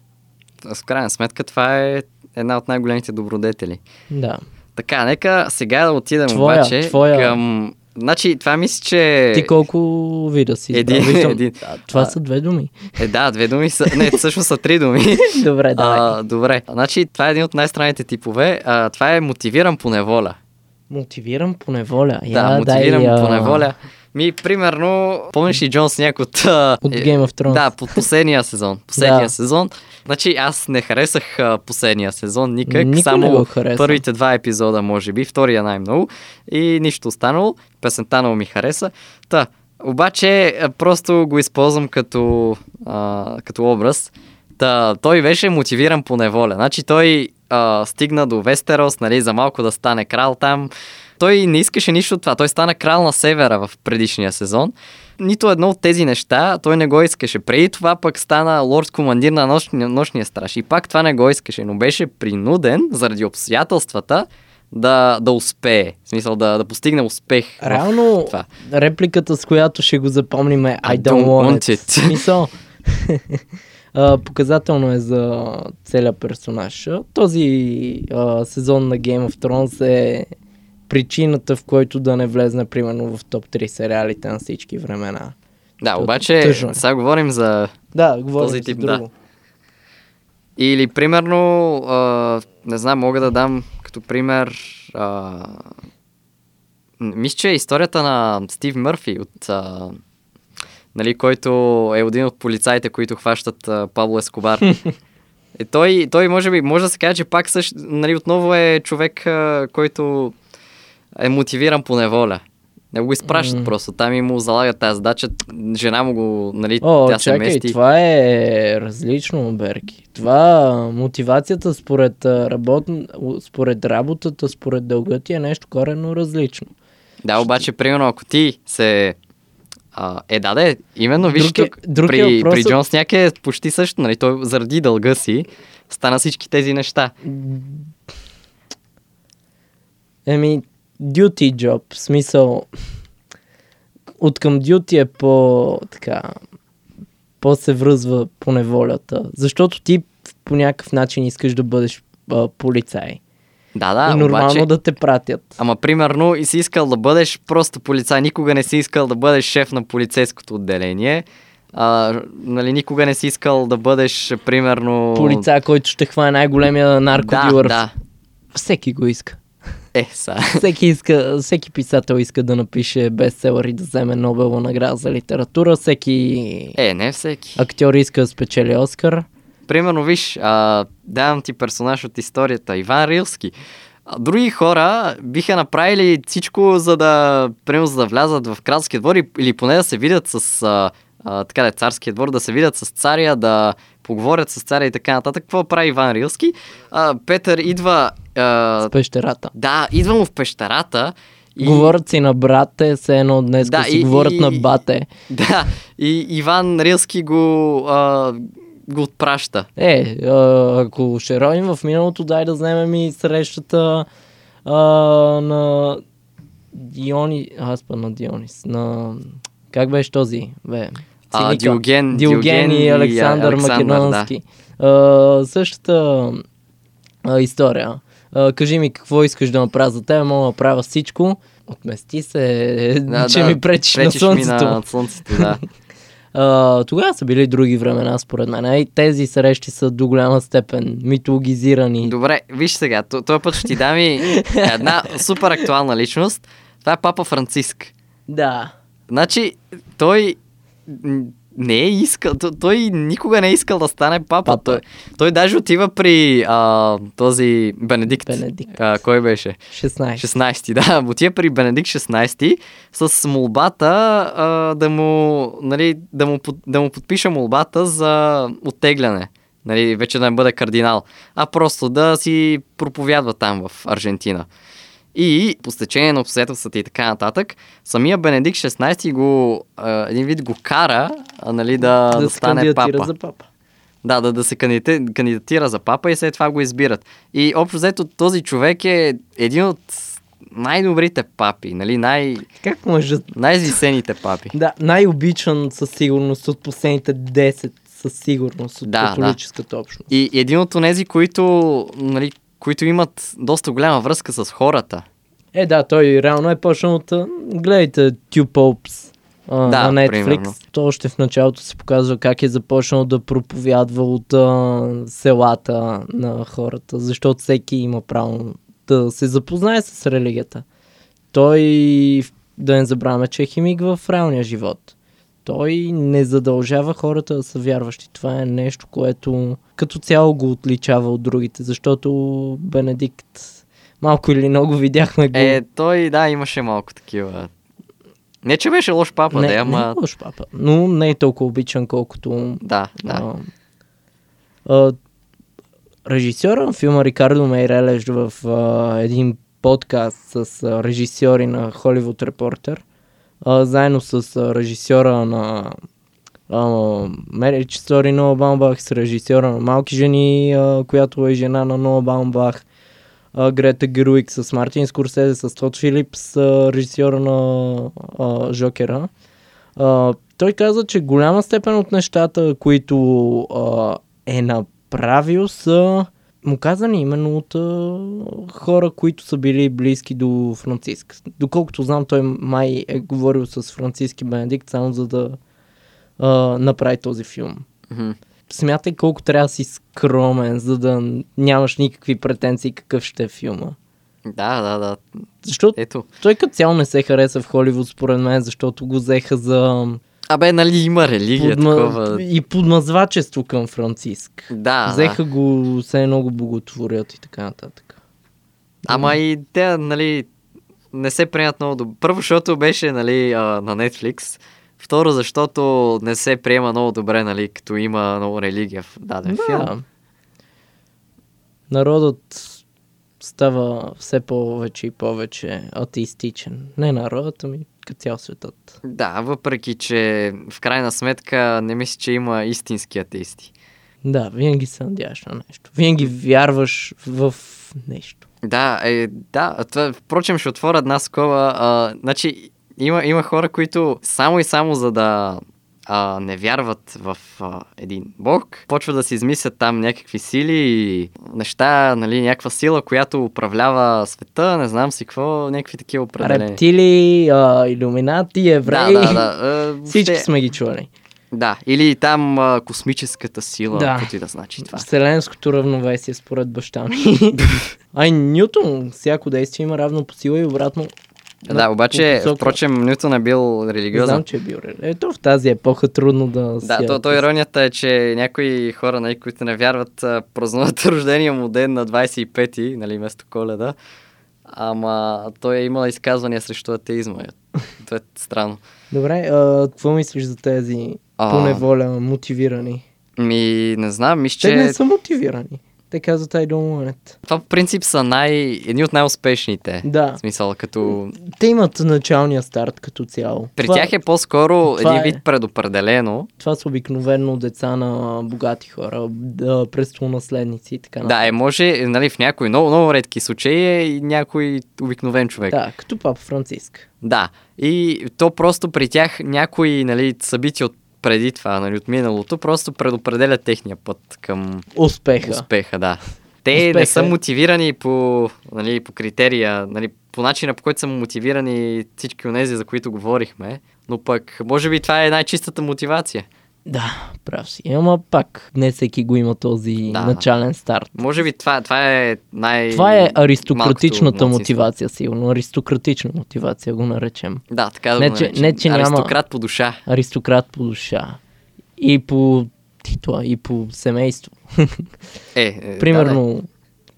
В крайна сметка това е една от най-големите добродетели. Да. Така, нека сега да отидем Твоя, обаче твоя. към... Значи, това мисля, че... Ти колко вида си Един- избрал? Един. а, това А. са две думи. Е, да, две думи са... Не, всъщност са три думи. [laughs] Добре, давай. а, добре. Значи, това е един от най-странните типове. А, това е мотивиран по неволя. Мотивирам по неволя. Да, Я, мотивирам дай, по неволя. Ми, примерно, помниш ли Джон Сняк от... От е, Game of Thrones. Да, под последния сезон. Последния Да. сезон. Значи аз не харесах а, последния сезон никак. Никой само първите два епизода, може би, втория най-много. И нищо останало. Песента много ми хареса. Та, обаче просто го използвам като, а, като образ. Та, той беше мотивиран по неволя. Значи той а, стигна до Вестерос, нали, за малко да стане крал там. Той не искаше нищо от това. Той стана крал на севера в предишния сезон. Нито едно от тези неща той не го искаше. Преди това пък стана лорд командир на нощния, нощния страж. И пак това не го искаше, но беше принуден заради обстоятелствата да, да успее. В смисъл да, да постигне успех. Реално, това. репликата, с която ще го запомним е I, I don't, want it. it. Смисъл. [laughs] а, показателно е за целият персонаж. Този а, сезон на Game of Thrones е причината, в който да не влезне, примерно, в топ 3 сериалите на всички времена. Да, Тъ- обаче тъжно е. сега говорим за Да, говорим Този за тип, друго. Или примерно, а, не знам, мога да дам като пример. А, мисля, че е историята на Стив Мърфи, от, а, нали, който е един от полицаите, които хващат а, Пабло Ескобар. И [laughs] той, той може би, може да се каже, че пак също, нали, отново е човек, а, който е мотивиран по неволя. Не го изпращат М. просто. Там и му залагат тази задача. Жена му го, нали, О, тя се чакай, мести. това е различно, Берки. Това мотивацията според, работ... според работата, според дълга ти е нещо коренно различно. Да, обаче, примерно, ако ти се... А, е, да, да, именно, виж, Друг е- тук друг е при, въпросът- при Джон Сняк е почти също, нали, той заради дълга си стана всички тези неща. Еми, duty job, в смисъл, от към duty е по, така, по се връзва по неволята, защото ти по някакъв начин искаш да бъдеш а, полицай. Да, да, и нормално обаче... да те пратят. Ама, примерно, и си искал да бъдеш просто полицай, никога не си искал да бъдеш шеф на полицейското отделение. А, нали, никога не си искал да бъдеш, примерно... Полицай, който ще хване най-големия Да, наркодилър. да. Всеки го иска. Е, са. Всеки, иска, всеки писател иска да напише бестселър и да вземе Нобелова награда за литература. Всеки Е, не всеки. актьор иска да спечели Оскар. Примерно, виж, а, давам ти персонаж от историята, Иван Рилски. А, други хора биха направили всичко, за да, примерно, за да влязат в кралския двор или поне да се видят с, а, а, така да е, царския двор, да се видят с царя, да поговорят с царя и така нататък. Какво прави Иван Рилски? А, Петър идва... А, С пещерата. да, идва му в пещерата и... Говорят си на брате, все едно днес Да, да, си и- говорят и- на бате. Да, и Иван Рилски го, а, го отпраща. Е, а, ако ще ровим в миналото, дай да вземем и срещата а, на Диони... Аз па на Дионис. На... Как беше този? Бе, А. Диоген, Диоген и Александър, Александър, Македонски. А, същата а, история. а, кажи ми какво искаш да направя за теб, мога да направя всичко. Отмести се, Да, [laughs] че да, ми пречиш, на пречиш слънцето. Ми на слънцето, да. [laughs] А, тогава са били други времена, според мен. И тези срещи са до голяма степен митологизирани. Добре, виж сега, този път ще ти дам и една [laughs] супер актуална личност. Това е папа Франциск. Да. Значи, той не е искал, той никога не е искал да стане папа. Папа. Той, той даже отива при а, този Бенедикт. Бенедикт. А, кой беше? 16. 16, да. Отива при Бенедикт 16 с молбата а, да, му, нали, да, му, да му подпиша молбата за оттегляне. Нали, вече да не бъде кардинал, а просто да си проповядва там в Аржентина. И по стечение на обстоятелствата и така нататък, самия Бенедикт 16 го, а, един вид го кара а, нали, да, да, да стане папа. за папа. Да, да, да се кандидатира, кандидатира за папа и след това го избират. И общо взето този човек е един от най-добрите папи, нали, най- Как мъжът? най-извисените папи. Да, най-обичан със сигурност от последните 10 със сигурност от Да, католическата общност. И един от тези, които, нали, които имат доста голяма връзка с хората. Е, да, той реално е почнал от... Гледайте Two Popes а, Да, на Netflix. примерно. То още в началото се показва как е започнал да проповядва от а, селата на хората, защото всеки има право да се запознае с религията. Той, да не забравяме, че е химик в реалния живот. Той не задължава хората да са вярващи. Това е нещо, което като цяло го отличава от другите, защото Бенедикт малко или много видяхме го. Е, той, да, имаше малко такива. Не, че беше лош папа, не, да, не ама... е лош папа, но не е толкова обичан, колкото Да, да. а, а, режисьора на филма Рикардо Мейрелеш в а, един подкаст с а, режисьори на Холивуд Репортер, а, заедно с а, режисьора на Мерич Стори Ноа Баумбах, с режисьора на Малки жени, а, която е жена на Ноа Баумбах, а, Грета Геруик с Мартин Скорсезе, с Тод Филипс, а, режисьора на а, Жокера. А, той каза, че голяма степен от нещата, които а, е направил са му казани именно от а, хора, които са били близки до Франциск. Доколкото знам, той май е говорил с Франциски Бенедикт само за да а, направи този филм. Мгм. Смятай колко трябва да си скромен, за да нямаш никакви претенции какъв ще е филма. Да, да, да. Защото Ето. той като цяло не се хареса в Холивуд, според мен, защото го взеха за Абе, нали има религия, подма... такова. и подмазвачество към Франциск. Да, Взеха да. го, все едно го боготворят и така нататък. Ама и те, нали, не се приемат много добре. Първо, защото беше, нали, на Netflix. Второ, защото не се приема много добре, нали, като има много религия в даден филм. Народът става все повече и повече атеистичен. Не народът, ами като цял светът. Да, въпреки, че в крайна сметка не мисля, че има истински атеисти. Да, винаги се надяваш на нещо. Винаги вярваш в нещо. Да, е, да. Това, впрочем, ще отворя една скоба. А, значи, има, има хора, които само и само за да а, не вярват в а, един бог, почват да си измислят там някакви сили и неща, нали, някаква сила, която управлява света, не знам си какво, някакви такива определения. Рептили, а, иллюминати, евреи. Да, да, да. [laughs] А, Всички въобще- сме ги чували. Да, или там а, космическата сила, Да. каквото и да значи това. Вселенското равновесие според баща ми. [laughs] Ай, Нютон, всяко действие има равно по сила и обратно. Да, обаче, посока. впрочем, Нютон е бил религиозен. Знам, че е бил. реле- Ето в тази епоха трудно да Да, то, то иронията е, че някои хора, нали, които не вярват, празнуват [laughs] рождения му ден на 25-ти, нали, вместо коледа. Ама той е имал изказвания срещу атеизма. Това е странно. Добре, а, какво мислиш за тези А. по неволя мотивирани? Ми, не знам, мисля, Те че не са мотивирани. Те казват I don't want it. това по принцип са най... едни от най-успешните. Да. В смисъл, като... Те имат началния старт като цяло. При това, тях е по-скоро това един е. вид предопределено. това са обикновено деца на богати хора, да, престолонаследници и така Да, е, може, нали, в някои много, много редки случаи е и някой обикновен човек. Да, като папа Франциск. Да, и то просто при тях някои нали, събития от преди това, нали, от миналото, просто предопределят техния път към Успеха. успеха, да. Те не Успеха са е- мотивирани по, нали, по критерия, нали, по начина по който са мотивирани всички от тези, за които говорихме, но пък може би това е най-чистата мотивация. Да, прав си. Ама пак, не всеки го има този Да. начален старт. Може би това, това е най... Това е аристократичната мотивация, сигурно. Аристократична мотивация го наречем. Да, така да Не, го че- не, че няма- Аристократ по душа. Аристократ по душа. И по титла, и по семейство. Е, е [laughs] Примерно,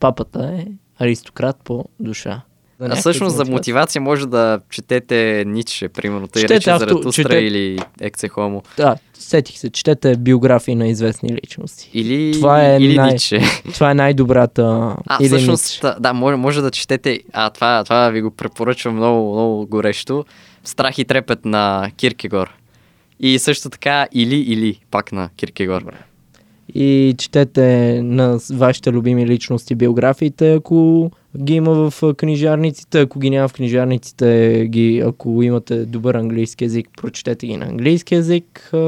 папата е аристократ по душа. Да. А всъщност за мотивация може да четете Ницше, примерно, тъй Четете рече авто- Заратустра чете- или Екце Хомо. Да, сетих се, четете биографии на известни личности. Или, Това е или най- Ницше. [laughs] Това е най-добрата... А, или всъщност, Ницше. да, може, може да четете, а това, това ви го препоръчвам много, много горещо. Страх и трепет на Киркегор. И също така или, или, пак на Киркегор. И четете на вашите любими личности биографиите, ако ги има в книжарниците, ако ги няма в книжарниците, ги, ако имате добър английски язик, прочетете ги на английски язик а,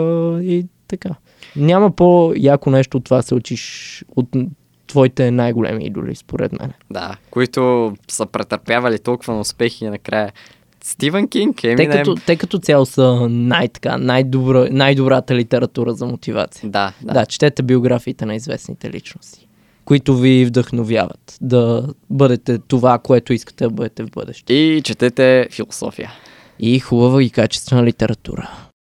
и така. Няма по-яко нещо от това се учиш от твоите най-големи идоли, според мен. Да, които са претърпявали толкова на успехи и накрая. Стивън Кинг, Те Еминем. като, те като цяло са най-така, най-добра, най-добрата литература за мотивация. Да, да. Да, четете биографиите на известните личности, които ви вдъхновяват да бъдете това, което искате да бъдете в бъдеще. И четете философия. И хубава и качествена литература.